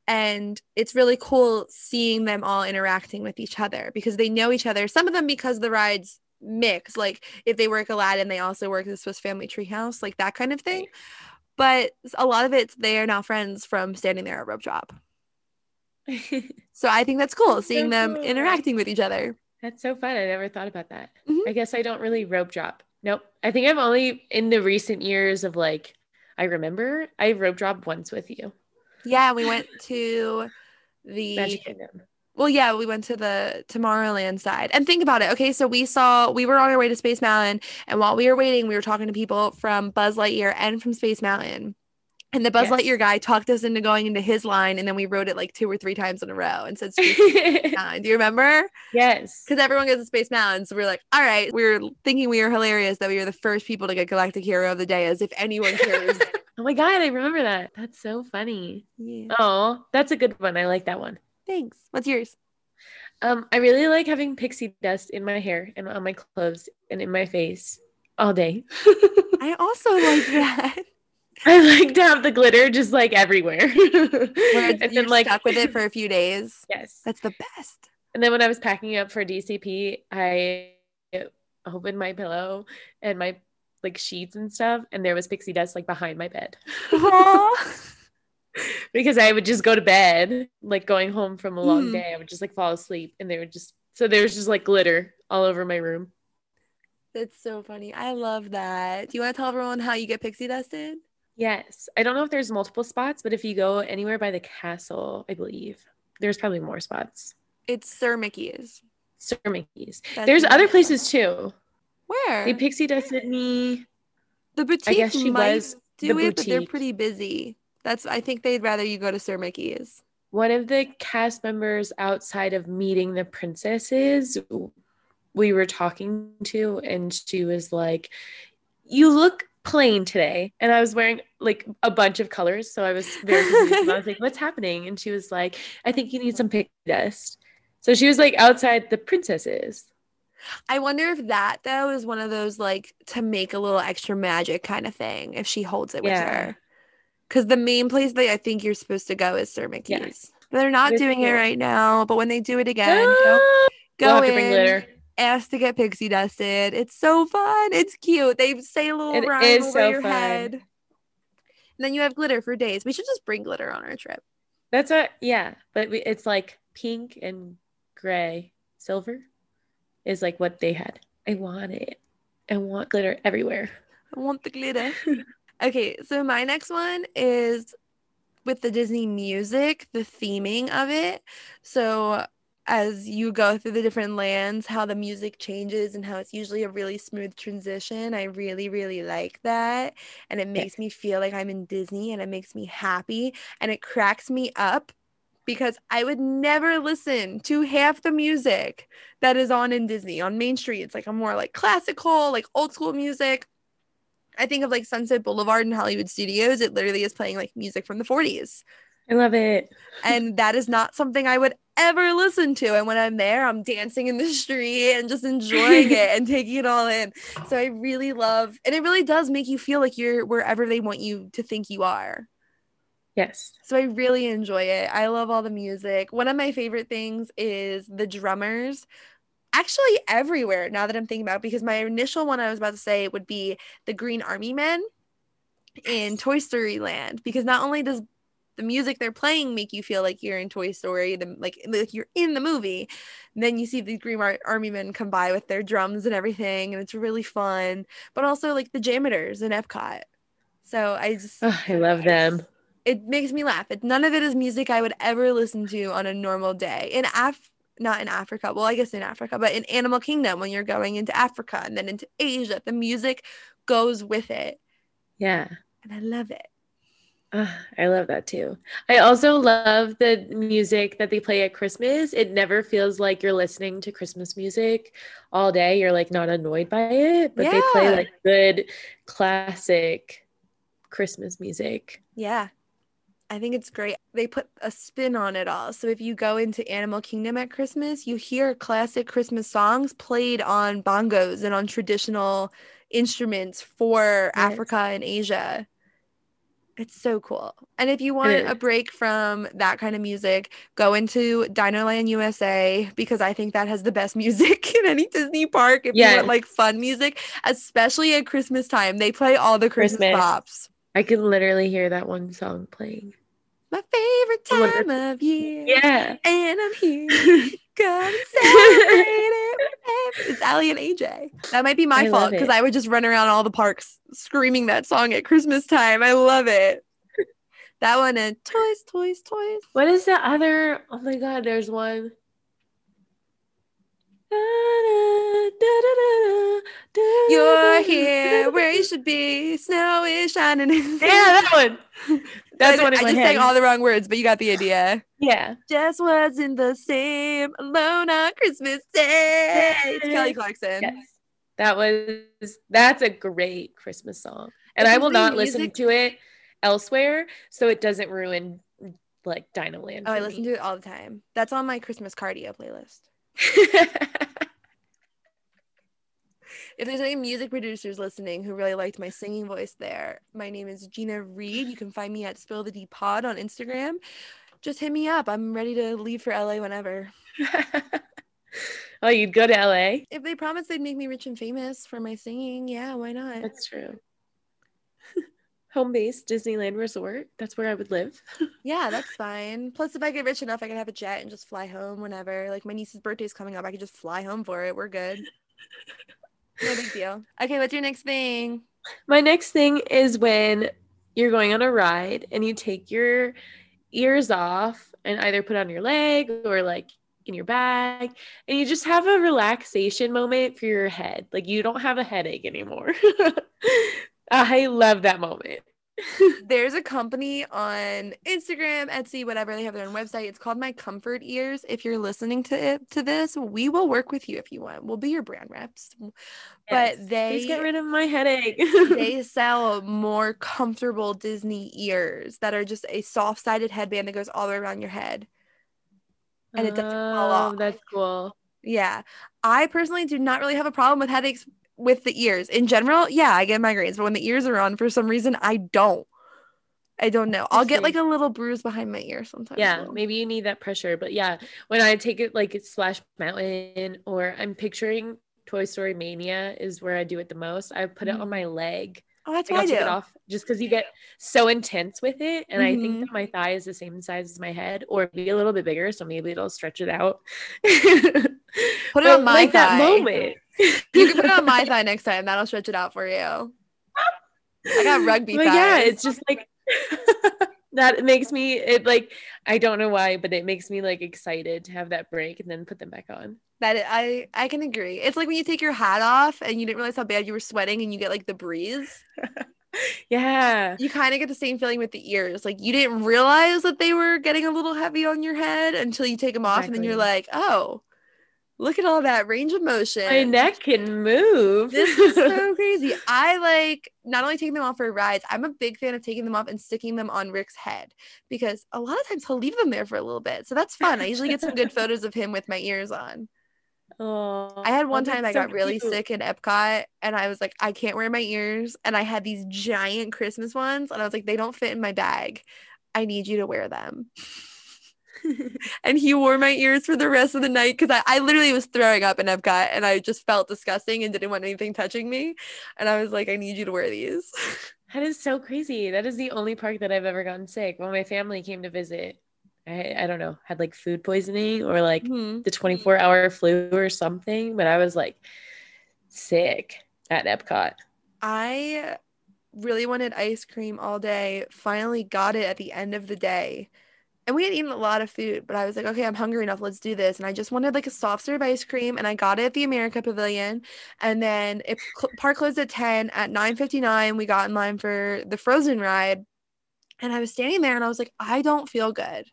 And it's really cool seeing them all interacting with each other because they know each other. Some of them because the rides mix. Like if they work Aladdin, they also work the Swiss Family Treehouse, like that kind of thing. But a lot of it's they are now friends from standing there at rope drop. So I think that's cool That's so seeing them cool. interacting with each other. That's so fun. I never thought about that. Mhm. I guess I don't really rope drop. Nope. I think I've only in the recent years of like, I remember I rope dropped once with you. Yeah, we went to the Magic Kingdom. Well, yeah, we went to the Tomorrowland side. And think about it. Okay, so we saw we were on our way to Space Mountain, and while we were waiting, we were talking to people from Buzz Lightyear and from Space Mountain. And the Buzz Yes. Lightyear guy talked us into going into his line, and then we rode it like two or three times in a row and said Space Mountain. Do you remember? yes. Because everyone goes to Space Mountain, so we are like, all right, we were thinking we were hilarious that we were the first people to get Galactic Hero of the Day, as if anyone cares. Oh my God, I remember that. That's so funny. yeah. Oh, that's a good one. I like that one. Thanks. What's yours? Um, I really like having pixie dust in my hair and on my clothes and in my face all day. I also like that. I like to have the glitter just like everywhere. Where and then like stuck with it for a few days. Yes. That's the best. And then when I was packing up for DCP, I opened my pillow and my like sheets and stuff, and there was pixie dust like behind my bed. because I would just go to bed, like going home from a long mm. day. I would just like fall asleep, and they would just so there was just like glitter all over my room. That's so funny. I love that. Do you want to tell everyone how you get pixie dusted? Yes. I don't know if there's multiple spots, but if you go anywhere by the castle, I believe there's probably more spots. It's Sir Mickey's. Sir Mickey's. That's there's other places too. Where? They pixie dusted me. The boutique I guess she was do the it, but they're pretty busy. That's I think they'd rather you go to Sir Mickey's. One of the cast members outside of meeting the princesses we were talking to and she was like, You look plain today. And I was wearing like a bunch of colors. So I was very confused. I was like, What's happening? And she was like, I think you need some pixie dust. So she was like outside the princesses. I wonder if that though is one of those like to make a little extra magic kind of thing if she holds it with yeah. her. Because the main place that I think you're supposed to go is Sir Mickey's. Yes. They're not doing cool. it right now, but when they do it again, ah! go, go we'll in, ask to get pixie dusted. It's so fun. It's cute. They say a little it rhyme over so your fun. head. And then you have glitter for days. We should just bring glitter on our trip. That's what, yeah. But we, it's like pink and gray, silver is like what they had. I want it. I want glitter everywhere. I want the glitter. okay, so my next one is with the Disney music, the theming of it. So as you go through the different lands, how the music changes and how it's usually a really smooth transition. I really, really like that. And it makes me feel like I'm in Disney and it makes me happy and it cracks me up because I would never listen to half the music that is on in Disney on Main Street. It's like a more like classical, like old school music. I think of like Sunset Boulevard and Hollywood Studios. It literally is playing like music from the 40s. I love it. And that is not something I would ever listen to. And when I'm there, I'm dancing in the street and just enjoying it and taking it all in. So I really love, and it really does make you feel like you're wherever they want you to think you are. Yes. So I really enjoy it. I love all the music. One of my favorite things is the drummers. Actually, everywhere now that I'm thinking about it, because my initial one I was about to say would be the Green Army Men in Toy Story Land, because not only does the music they're playing make you feel like you're in Toy Story, the, like, like you're in the movie. And then you see the Green Ar- Army Men come by with their drums and everything, and it's really fun. But also like the JAMMitors in Epcot. So I just oh, I love them it makes me laugh. It, none of it is music I would ever listen to on a normal day. And Af not in Africa. Well, I guess in Africa, but in Animal Kingdom when you're going into Africa and then into Asia, the music goes with it. Yeah. And I love it. Uh, I love that too. I also love the music that they play at Christmas. It never feels like you're listening to Christmas music all day. You're like not annoyed by it, but yeah. they play like good classic Christmas music. Yeah. I think it's great. They put a spin on it all. So if you go into Animal Kingdom at Christmas, you hear classic Christmas songs played on bongos and on traditional instruments for yes. Africa and Asia. It's so cool. And if you want a break from that kind of music, go into Dinoland USA because I think that has the best music in any Disney park. If yes. you want like fun music, especially at Christmas time, they play all the Christmas, Christmas. pops. I can literally hear that one song playing my favorite time of year. Yeah. And I'm here. Come celebrate it. It's Aly and AJ. That might be my I fault because I would just run around all the parks screaming that song at Christmas time. I love it. That one and toys, toys, toys. What is the other? Oh my god, there's one. You're here where you should be. Snow is shining. yeah, that one. That's I, what I just sang all the wrong words, but you got the idea. Yeah. Just wasn't the same alone on Christmas Day. It's Kelly Clarkson. Yes. That was that's a great Christmas song. And I will not music- listen to it elsewhere so it doesn't ruin like Dinoland. Oh, I listen me. to it all the time. That's on my Christmas cardio playlist. If there's any music producers listening who really liked my singing voice there, my name is Gina Reed. You can find me at Spill the D Pod on Instagram. Just hit me up. I'm ready to leave for LA whenever. oh, you'd go to LA? If they promise they'd make me rich and famous for my singing, yeah, why not? That's true. Home base Disneyland Resort. That's where I would live. Yeah, that's fine. Plus, if I get rich enough, I can have a jet and just fly home whenever. Like my niece's birthday's coming up, I could just fly home for it. We're good. No big deal. Okay, what's your next thing? My next thing is when you're going on a ride and you take your ears off and either put on your leg or like in your bag and you just have a relaxation moment for your head. Like you don't have a headache anymore. I love that moment. There's a company on Instagram, Etsy, whatever. They have their own website. It's called My Comfort Ears. If you're listening to it to this, we will work with you if you want. We'll be your brand reps. Yes. But they Please get rid of my headache. they sell more comfortable Disney ears that are just a soft-sided headband that goes all the way around your head. and it doesn't fall Oh, off. That's cool. Yeah. I personally do not really have a problem with headaches with the ears. In general, yeah, I get migraines, but when the ears are on, for some reason, I don't. I don't know. I'll get like a little bruise behind my ear sometimes. Yeah, though. maybe you need that pressure. But yeah, when I take it like it's Splash Mountain or I'm picturing Toy Story Mania is where I do it the most. I put it on Mhm. my leg. Oh, that's Like, I'll I take do. it off just because you get so intense with it. And I Mhm. think that my thigh is the same size as my head or be a little bit bigger. So maybe it'll stretch it out. Put it But on my like thigh. that moment. You can put it on my thigh next time. That'll stretch it out for you. I got rugby But thighs. yeah, it's just like that makes me it like I don't know why, but it makes me like excited to have that break and then put them back on. That it- I I can agree. It's like when you take your hat off and you didn't realize how bad you were sweating and you get like the breeze. Yeah. You kind of get the same feeling with the ears. Like you didn't realize that they were getting a little heavy on your head until you take them off and then you're like, "Oh, look at all that range of motion." My neck can move. This is so crazy. I like not only taking them off for rides, I'm a big fan of taking them off and sticking them on Rick's head because a lot of times he'll leave them there for a little bit. So that's fun. I usually get some good photos of him with my ears on. Oh, I had one time I so got really cute. sick in Epcot and I was like, I can't wear my ears. And I had these giant Christmas ones and I was like, they don't fit in my bag. I need you to wear them. and he wore my ears for the rest of the night because I, I literally was throwing up in Epcot and I just felt disgusting and didn't want anything touching me. And I was like, I need you to wear these. That is so crazy. That is the only park that I've ever gotten sick. When my family came to visit, I, I don't know, had like food poisoning or like Mhm. the 24 hour flu or something, but I was like sick at Epcot. I really wanted ice cream all day. Finally got it at the end of the day. And we had eaten a lot of food, but I was like, okay, I'm hungry enough. Let's do this. And I just wanted like a soft serve ice cream, and I got it at the America Pavilion. And then it cl- park closed at 10. At 9:59, we got in line for the Frozen ride. And I was standing there, and I was like, I don't feel good.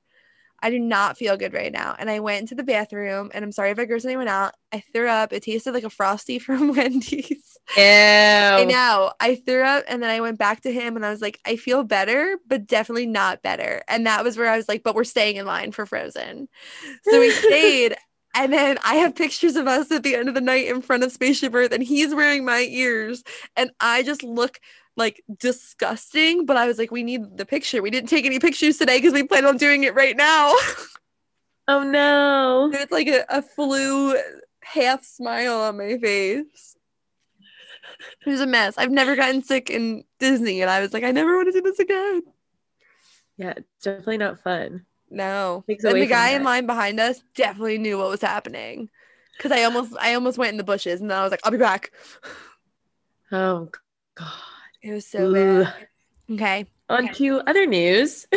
I do not feel good right now. And I went into the bathroom, and I'm sorry if I grossed anyone out. I threw up. It tasted like a frosty from Wendy's. Ew. I know. I threw up and then I went back to him and I was like, I feel better, but definitely not better. And that was where I was like, but we're staying in line for Frozen. So we stayed. And then I have pictures of us at the end of the night in front of Spaceship Earth and he's wearing my ears. And I just look like disgusting. But I was like, we need the picture. We didn't take any pictures today because we plan on doing it right now. Oh no. It's like a, a flu half smile on my face. It was a mess. I've never gotten sick in Disney, and I was like, I never want to do this again. Yeah, it's definitely not fun. No. And the guy in line behind us definitely knew what was happening. Cause I almost I almost went in the bushes and then I was like, I'll be back. Oh god. It was so Ooh. bad. Okay. On to other news.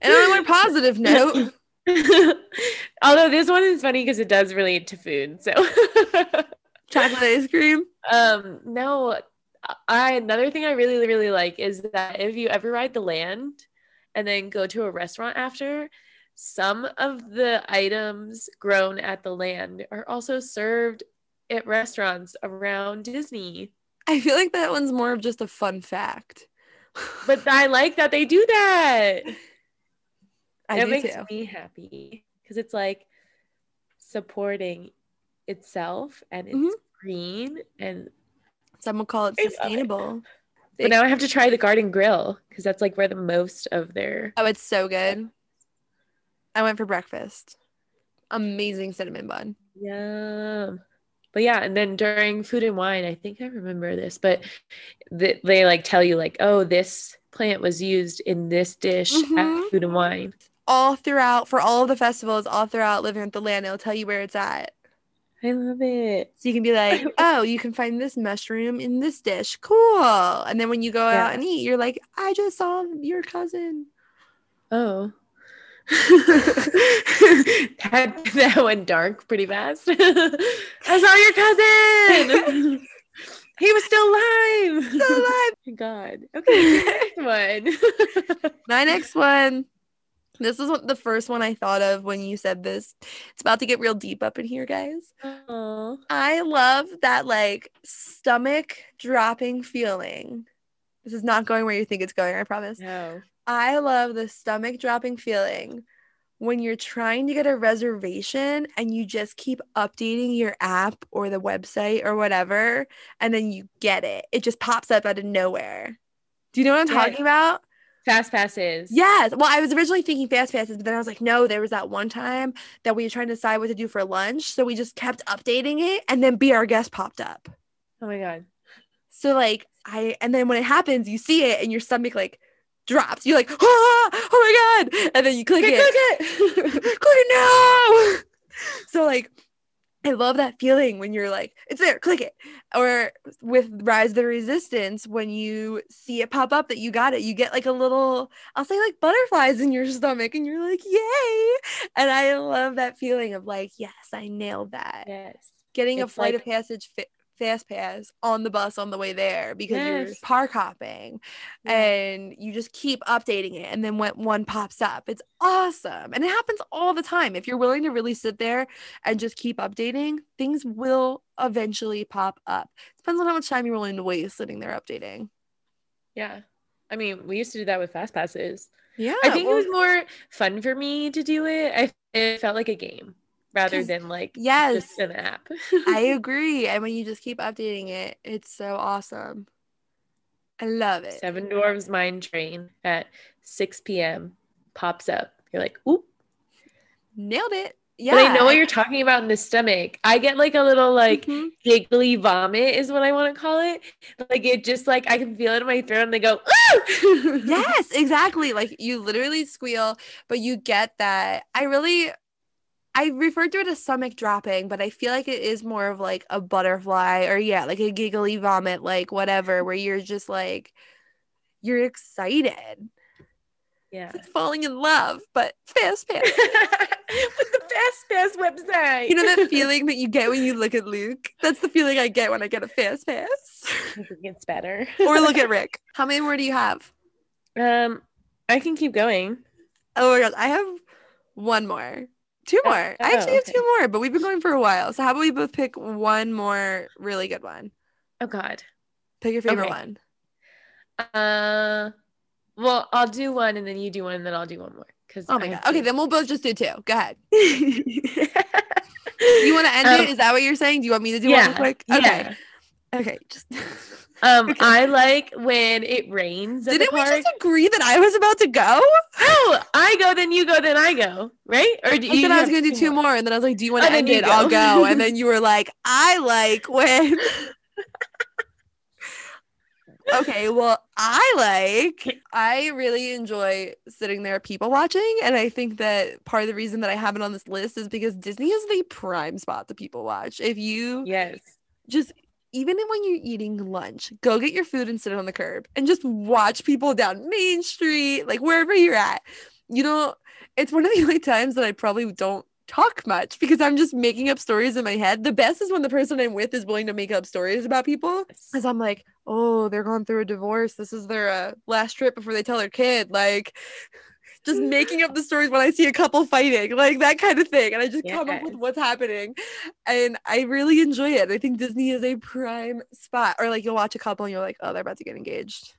And on a more positive note, Although this one is funny because it does relate to food. So chocolate ice cream. um no I another thing I really really like is that if you ever ride the land and then go to a restaurant after some of the items grown at the land are also served at restaurants around Disney. I feel like that one's more of just a fun fact. But I like that they do that. I it do makes too. me happy because it's like supporting itself and it's Mhm. green and Some would call it love it. sustainable. but now I have to try the garden grill because that's like where the most of their Oh, it's so good. I went for breakfast. Amazing cinnamon bun. Yum. But yeah, and then during food and wine, I think I remember this, but th- they like tell you like, oh, this plant was used in this dish Mhm. at food and wine. All throughout for all of the festivals, all throughout living with the land, it'll tell you where it's at. I love it. So you can be like, oh, you can find this mushroom in this dish. Cool. And then when you go Yeah. out and eat, you're like, I just saw your cousin. Oh. that that went dark pretty fast. I saw your cousin. he was still alive. Still alive. God. Okay, next one. My next one. This is what the first one I thought of when you said this. It's about to get real deep up in here, guys. oh, I love that like stomach dropping feeling. This is not going where you think it's going, I promise. no. I love the stomach dropping feeling when you're trying to get a reservation and you just keep updating your app or the website or whatever, and then you get it. It just pops up out of nowhere. Do you know what I'm Yeah. talking about? Fast passes. Yes. Well, I was originally thinking fast passes, but then I was like, no, there was that one time that we were trying to decide what to do for lunch. So we just kept updating it, and then Be Our Guest popped up. Oh my God. So like I and then when it happens, you see it and your stomach like drops. You're like, ah, oh my god. And then you click Okay, it. click it. click it now. So like I love that feeling when you're like, it's there, click it. Or with Rise of the Resistance, when you see it pop up that you got it, you get like a little, I'll say like butterflies in your stomach, and you're like, yay. And I love that feeling of like, yes, I nailed that yes. getting a flight like- of passage fi- fast pass on the bus on the way there because you're park hopping Yeah. and you just keep updating it and then when one pops up it's awesome and it happens all the time if you're willing to really sit there and just keep updating things will eventually pop up depends on how much time you're willing to waste sitting there updating Yeah. I mean, we used to do that with fast passes. yeah I think well, it was more fun for me to do it. I it felt like a game rather than like yes just an app. i agree and when you just keep updating it it's so awesome i love it Seven Dwarves Mine Train at 6 p.m. pops up. You're like, oop. nailed it yeah But I know what you're talking about in the stomach. I get like a little like Mhm. giggly vomit is what I want to call it. Like it just like I can feel it in my throat and they go, "Ah!" yes exactly like you literally squeal but you get that i really i refer to it as stomach dropping but i feel like it is more of like a butterfly or yeah like a giggly vomit like whatever where you're just like you're excited Yeah. it's like falling in love but fast fast With the Fast Pass website. you know that feeling that you get when you look at luke that's the feeling i get when i get a fast pass I think it's better. or look at rick how many more do you have Um, I can keep going. oh my gosh i have one more Two Oh, more. I oh, actually have okay. two more, but we've been going for a while. So how about we both pick one more really good one? Oh God. Pick your favorite Okay. one. Uh, well, I'll do one and then you do one and then I'll do one more. Cause Oh my I god. Okay, then we'll both just do two. Go ahead. you want to end it? Is that what you're saying? Do you want me to do one yeah, real quick? Okay. yeah. Okay. Just Um. I like when it rains didn't we just agree that I was about to go? Oh, I go, then you go, then I go, right? Or do I you said I was gonna do two more, and then I was like, "Do you want Oh, to end it? I'll go. go." And then you were like, "I like when." okay, well, I like. I really enjoy sitting there people watching, and I think that part of the reason that I have it on this list is because Disney is the prime spot to people watch. If you Yes. just even when you're eating lunch, go get your food and sit on the curb and just watch people down Main Street, like wherever you're at. You know, it's one of the only times that I probably don't talk much because I'm just making up stories in my head. The best is when the person I'm with is willing to make up stories about people. Because I'm like, oh, they're going through a divorce. This is their uh, last trip before they tell their kid. Like, just making up the stories when I see a couple fighting, like that kind of thing. And I just come up with what's happening. And I really enjoy it. I think Disney is a prime spot. Or like you'll watch a couple and you're like, oh, they're about to get engaged.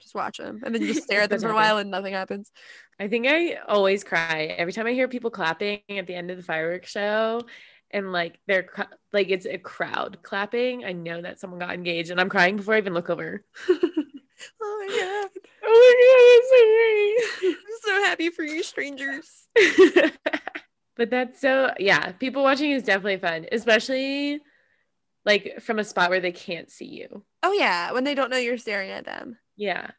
Just watch them and then just stare at them for a while and nothing happens. I think I always cry every time I hear people clapping at the end of the fireworks show and like they're like it's a crowd clapping. I know that someone got engaged and I'm crying before I even look over. oh my god. Oh my god, I'm so happy for you strangers. but that's so yeah, people watching is definitely fun, especially like from a spot where they can't see you. Oh yeah, when they don't know you're staring at them. Yeah.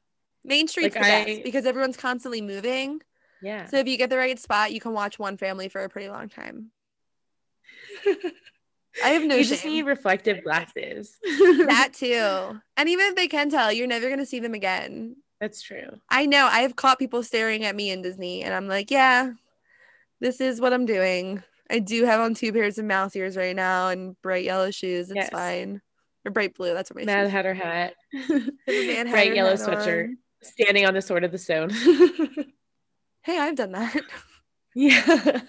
Main Street's like the I, because everyone's constantly moving. Yeah. So if you get the right spot, you can watch one family for a pretty long time. I have no. You shame. just need reflective glasses. that too, and even if they can tell, you're never gonna see them again. That's true. I know. I have caught people staring at me in Disney, and I'm like, yeah, this is what I'm doing. I do have on two pairs of mouse ears right now and bright yellow shoes. It's yes. fine. Or bright blue. That's what my Mad. Hatter hat. bright yellow sweatshirt. On. Standing on the sword of the stone. hey, I've done that. Yeah.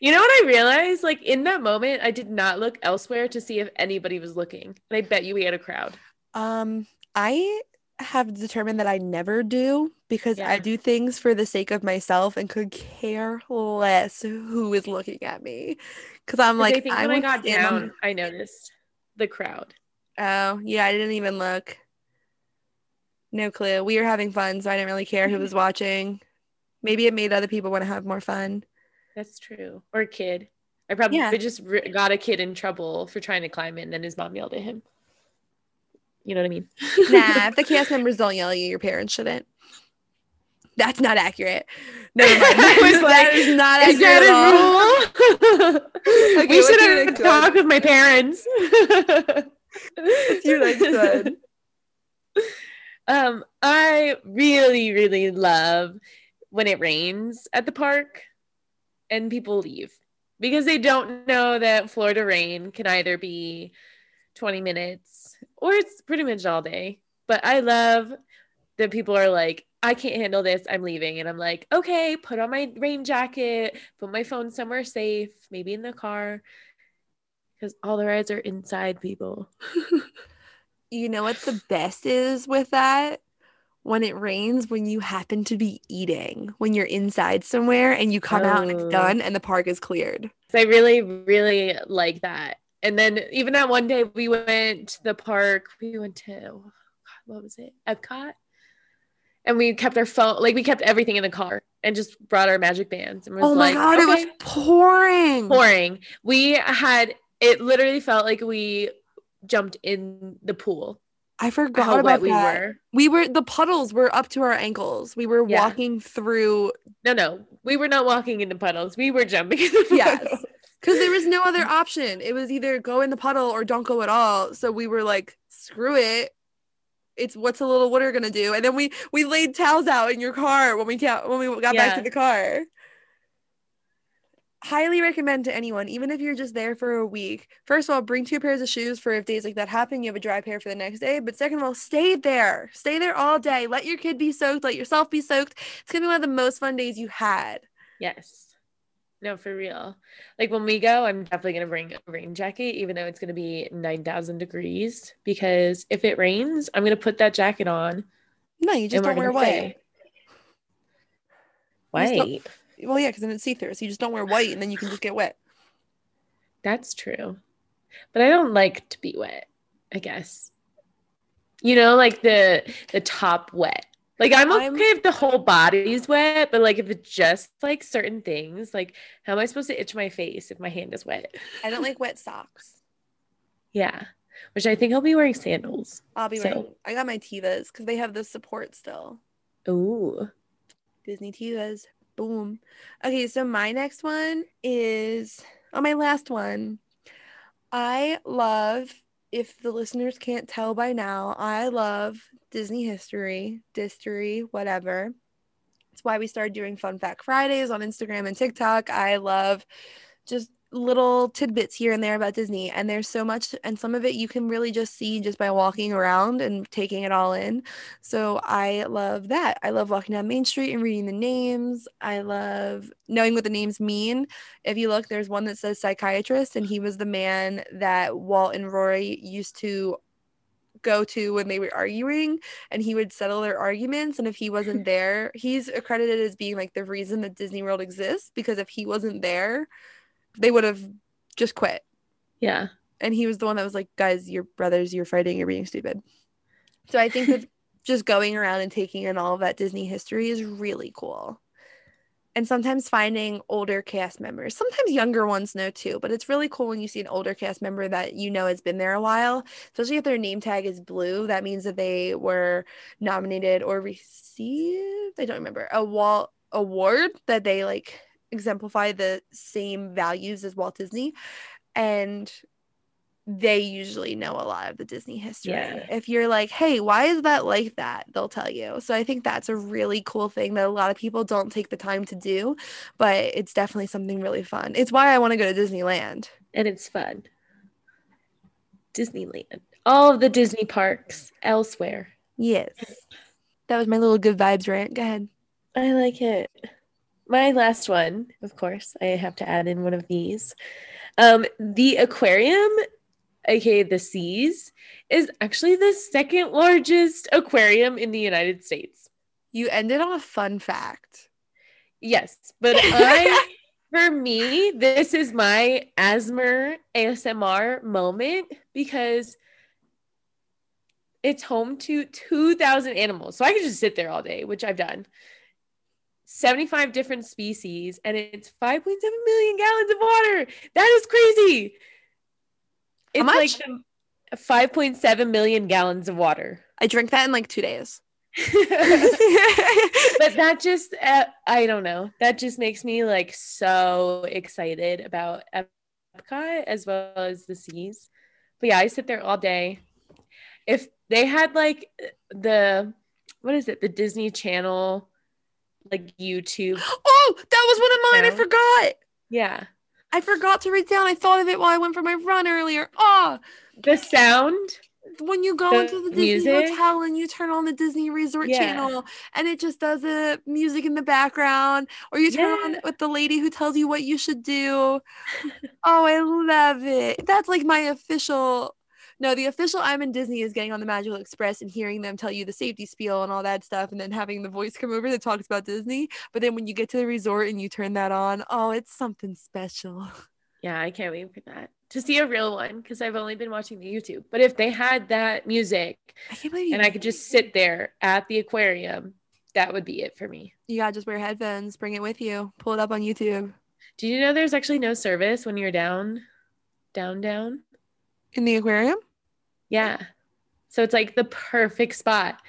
You know what I realized? Like in that moment, I did not look elsewhere to see if anybody was looking. And I bet you we had a crowd. Um, I have determined that I never do because yeah. I do things for the sake of myself and could care less who is looking at me. Because I'm like, I think I when I got down, I noticed the crowd. Oh yeah, I didn't even look. No clue. We were having fun, so I didn't really care who was watching. Maybe it made other people want to have more fun. That's true. Or a kid. I probably yeah. just got a kid in trouble for trying to climb in, and then his mom yelled at him. You know what I mean? nah, if the cast members don't yell at you, your parents shouldn't. That's not accurate. Never mind. I like, that is not is that a rule? okay, we should have talked with my parents. what's your next one? Um, I really, really love when it rains at the park and people leave because they don't know that Florida rain can either be 20 minutes or it's pretty much all day. But I love that people are like, I can't handle this. I'm leaving. And I'm like, okay, put on my rain jacket, put my phone somewhere safe, maybe in the car. Because all the rides are inside people. you know what the best is with that? When it rains, when you happen to be eating, when you're inside somewhere and you come oh. out and it's oh. done and the park is cleared. So I really, really like that and then even that one day we went to the park. We went to oh what was it? Epcot. And we kept our phone, like we kept everything in the car and just brought our magic bands. And was oh my like, god, okay. it was pouring, pouring. We had it. Literally felt like we jumped in the pool. I forgot how about we that. were. We were the puddles were up to our ankles. We were yeah. walking through. No, no, we were not walking into puddles. We were jumping in the puddles. Yes, because there was no other option. It was either go in the puddle or don't go at all. So we were like, screw it. It's what's a little water gonna do? And then we we laid towels out in your car when we got when we got yeah. back to the car. Highly recommend to anyone, even if you're just there for a week. First of all, bring two pairs of shoes for if days like that happen, you have a dry pair for the next day. But second of all, stay there. Stay there all day. Let your kid be soaked. Let yourself be soaked. It's gonna be one of the most fun days you had. Yes. No, for real. Like when we go, I'm definitely gonna bring a rain jacket, even though it's gonna be nine thousand degrees. Because if it rains, I'm gonna put that jacket on. No, you just don't wear white. White. Well, yeah, because then it's see through. So you just don't wear white, and then you can just get wet. That's true, but I don't like to be wet. I guess. You know, like the the top wet. Like I'm okay I'm, if the whole body's wet, but like if it's just like certain things, like how am I supposed to itch my face if my hand is wet? I don't like wet socks. Yeah. Which I think I'll be wearing sandals. I'll be so. wearing I got my Tevas because they have the support still. Ooh. Disney Tevas. Boom. Okay, so my next one is oh my last one. I love if the listeners can't tell by now, I love Disney history, history, whatever. It's why we started doing Fun Fact Fridays on Instagram and TikTok. I love just little tidbits here and there about Disney. And there's so much, and some of it you can really just see just by walking around and taking it all in. So I love that. I love walking down Main Street and reading the names. I love knowing what the names mean. If you look, there's one that says psychiatrist, and he was the man that Walt and Roy used to go to when they were arguing and he would settle their arguments and if he wasn't there he's accredited as being like the reason that disney world exists because if he wasn't there they would have just quit. Yeah. and he was the one that was like guys your brothers you're fighting you're being stupid. So i think that just going around and taking in all of that disney history is really cool. And sometimes finding older cast members. Sometimes younger ones know too but it's really cool when you see an older cast member that you know has been there a while especially if their name tag is blue. That means that they were nominated or received i don't remember a walt award that they like exemplify the same values as walt disney and they usually know a lot of the Disney history. Yeah. If you're like, hey, why is that like that? They'll tell you. So I think that's a really cool thing that a lot of people don't take the time to do, but it's definitely something really fun. It's why I want to go to Disneyland. And it's fun. Disneyland. All of the Disney parks elsewhere. Yes. That was my little good vibes rant. Go ahead. I like it. My last one, of course, I have to add in one of these. Um, the aquarium, aka the Seas, is actually the second largest aquarium in the United States. You ended on a fun fact. Yes, but I, for me, this is my Asmer ASMR moment because it's home to 2,000 animals. So I could just sit there all day, which I've done. 75 different species, and it's 5.7 million gallons of water. That is crazy. It's like 5.7 million gallons of water. I drank that in like two days. but that just uh, i don't know that just makes me like so excited about epcot as well as the seas but yeah i sit there all day if they had like the what is it the disney channel like youtube oh, that was one of mine. I forgot. yeah I forgot to write down. I thought of it while I went for my run earlier. Oh, the sound when you go The into the Disney music? hotel and you turn on the Disney Resort Yeah. channel and it just does the music in the background, or you turn on Yeah. with the lady who tells you what you should do. oh, I love it. That's like my official. No, the official I'm in Disney is getting on the Magical Express and hearing them tell you the safety spiel and all that stuff, and then having the voice come over that talks about Disney. But then when you get to the resort and you turn that on, oh, it's something special. yeah i can't wait for that to see a real one because i've only been watching the youtube but if they had that music I can't believe and I could just sit there at the aquarium, that would be it for me. You gotta just wear headphones, bring it with you, pull it up on YouTube. Do you know there's actually no service when you're down, down, down? In the aquarium? Yeah. So it's like the perfect spot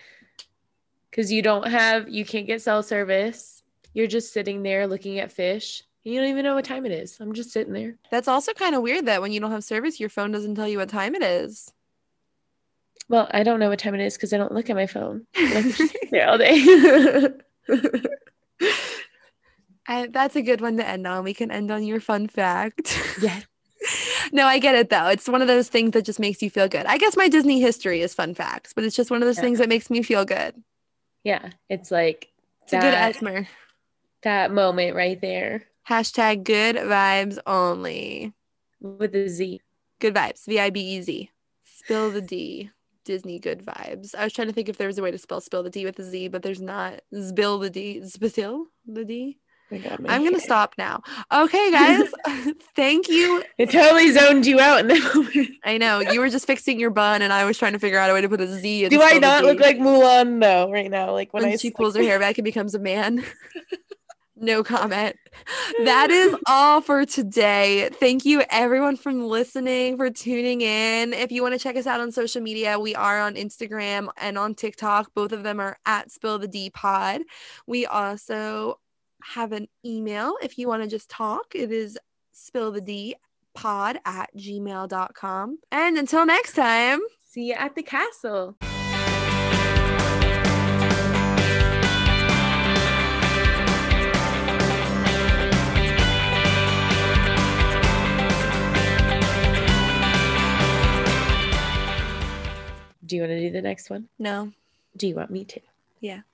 because you don't have, you can't get cell service. You're just sitting there looking at fish. You don't even know what time it is. I'm just sitting there. That's also kind of weird that when you don't have service, your phone doesn't tell you what time it is. Well, I don't know what time it is because I don't look at my phone. I can just there all day. I, that's a good one to end on. We can end on your fun fact. yes. No, I get it though. It's one of those things that just makes you feel good. I guess my Disney history is fun facts, but it's just one of those Yeah. things that makes me feel good. Yeah. It's like It's a good that, Esmer. that moment right there Hashtag good vibes only. with the Z. Good vibes. V I B E Z. Spill the D. Disney good vibes. I was trying to think if there was a way to spell spill the D with a Z, but there's not. Spill the D. Spill the D. My God, my I'm gonna stop now. Okay, guys. Thank you. It totally zoned you out in that moment. I know you were just fixing your bun, and I was trying to figure out a way to put a Z. Do I not look like Mulan though right now? Like when, when I she pulls her hair back and becomes a man? no comment. That is all for today. Thank you everyone for listening, for tuning in. If you want to check us out on social media, we are on Instagram and on TikTok. Both of them are at Spill the D Pod. We also have an email if you want to just talk. It is spill the D pod at gmail.com. And until next time. See you at the castle. Do you want to do the next one? No. Do you want me to? Yeah.